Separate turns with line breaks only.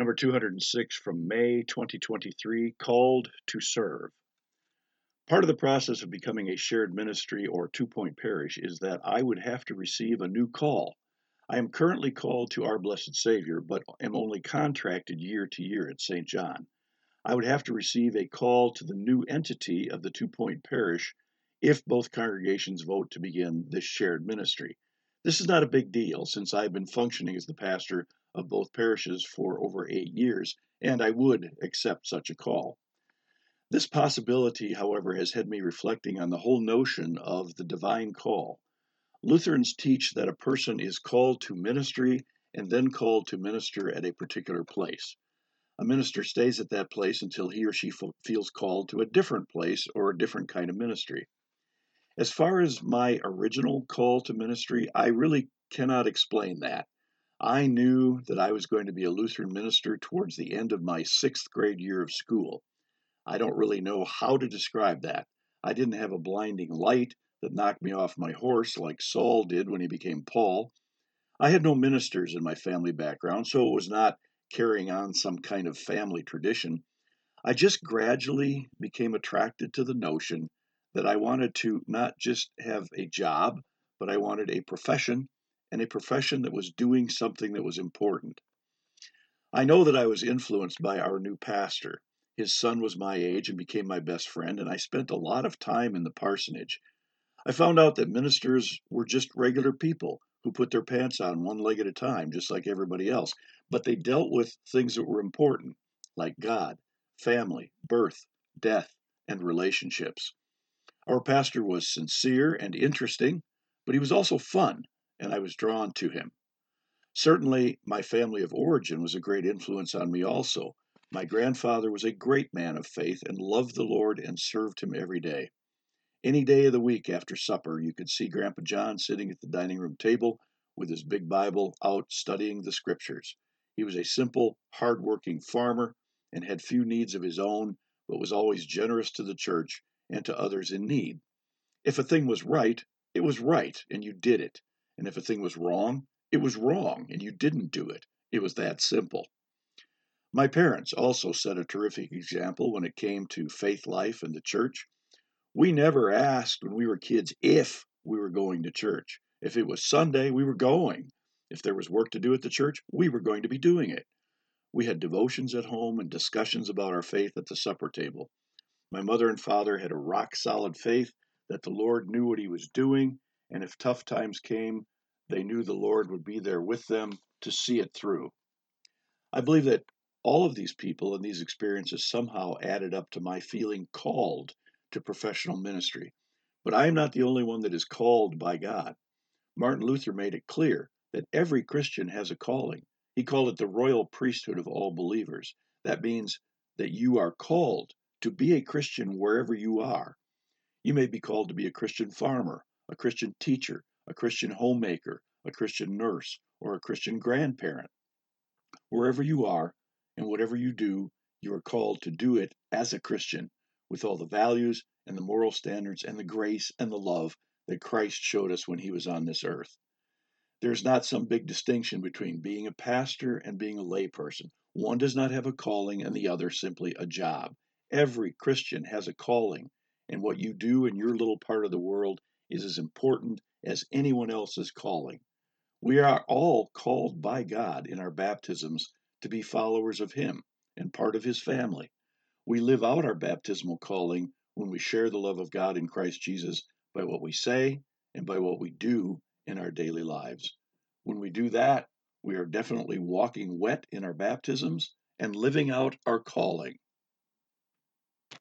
Number 206 from May 2023 Called to Serve. Part of the process of becoming a shared ministry or two point parish is that I would have to receive a new call. I am currently called to our Blessed Savior, but am only contracted year to year at St. John. I would have to receive a call to the new entity of the two point parish if both congregations vote to begin this shared ministry. This is not a big deal since I've been functioning as the pastor of both parishes for over eight years, and I would accept such a call. This possibility, however, has had me reflecting on the whole notion of the divine call. Lutherans teach that a person is called to ministry and then called to minister at a particular place. A minister stays at that place until he or she feels called to a different place or a different kind of ministry. As far as my original call to ministry, I really cannot explain that. I knew that I was going to be a Lutheran minister towards the end of my sixth grade year of school. I don't really know how to describe that. I didn't have a blinding light that knocked me off my horse like Saul did when he became Paul. I had no ministers in my family background, so it was not carrying on some kind of family tradition. I just gradually became attracted to the notion that I wanted to not just have a job, but I wanted a profession, and a profession that was doing something that was important. I know that I was influenced by our new pastor. His son was my age and became my best friend, and I spent a lot of time in the parsonage. I found out that ministers were just regular people who put their pants on one leg at a time, just like everybody else, but they dealt with things that were important, like God, family, birth, death, and relationships. Our pastor was sincere and interesting, but he was also fun, and I was drawn to him. Certainly, my family of origin was a great influence on me also. My grandfather was a great man of faith and loved the Lord and served him every day. Any day of the week after supper, you could see Grandpa John sitting at the dining room table with his big Bible out studying the scriptures. He was a simple, hard-working farmer and had few needs of his own, but was always generous to the church and to others in need. If a thing was right, it was right, and you did it. And if a thing was wrong, it was wrong, and you didn't do it. It was that simple. My parents also set a terrific example when it came to faith life and the church. We never asked when we were kids if we were going to church. If it was Sunday, we were going. If there was work to do at the church, we were going to be doing it. We had devotions at home and discussions about our faith at the supper table. My mother and father had a rock solid faith that the Lord knew what He was doing, and if tough times came, they knew the Lord would be there with them to see it through. I believe that all of these people and these experiences somehow added up to my feeling called to professional ministry. But I am not the only one that is called by God. Martin Luther made it clear that every Christian has a calling. He called it the royal priesthood of all believers. That means that you are called to be a Christian wherever you are. You may be called to be a Christian farmer, a Christian teacher, a Christian homemaker, a Christian nurse, or a Christian grandparent. Wherever you are and whatever you do, you are called to do it as a Christian with all the values and the moral standards and the grace and the love that Christ showed us when he was on this earth. There's not some big distinction between being a pastor and being a layperson. One does not have a calling and the other simply a job. Every Christian has a calling, and what you do in your little part of the world is as important as anyone else's calling. We are all called by God in our baptisms to be followers of Him and part of His family. We live out our baptismal calling when we share the love of God in Christ Jesus by what we say and by what we do in our daily lives. When we do that, we are definitely walking wet in our baptisms and living out our calling.